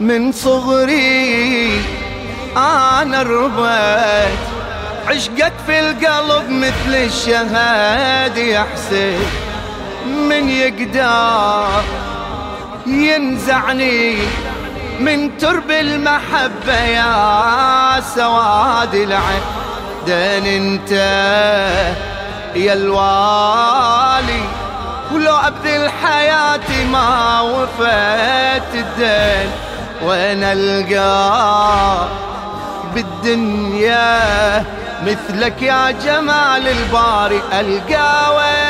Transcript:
من صغري أنا ربيت عشقك في القلب مثل الشهاد يا حسين. من يقدر ينزعني من ترب المحبة يا سواد العين. دين انت يا الوالي ولو أبذل حياتي ما وفيت الدين. وين القى بالدنيا مثلك يا جمال الباري ألقى وين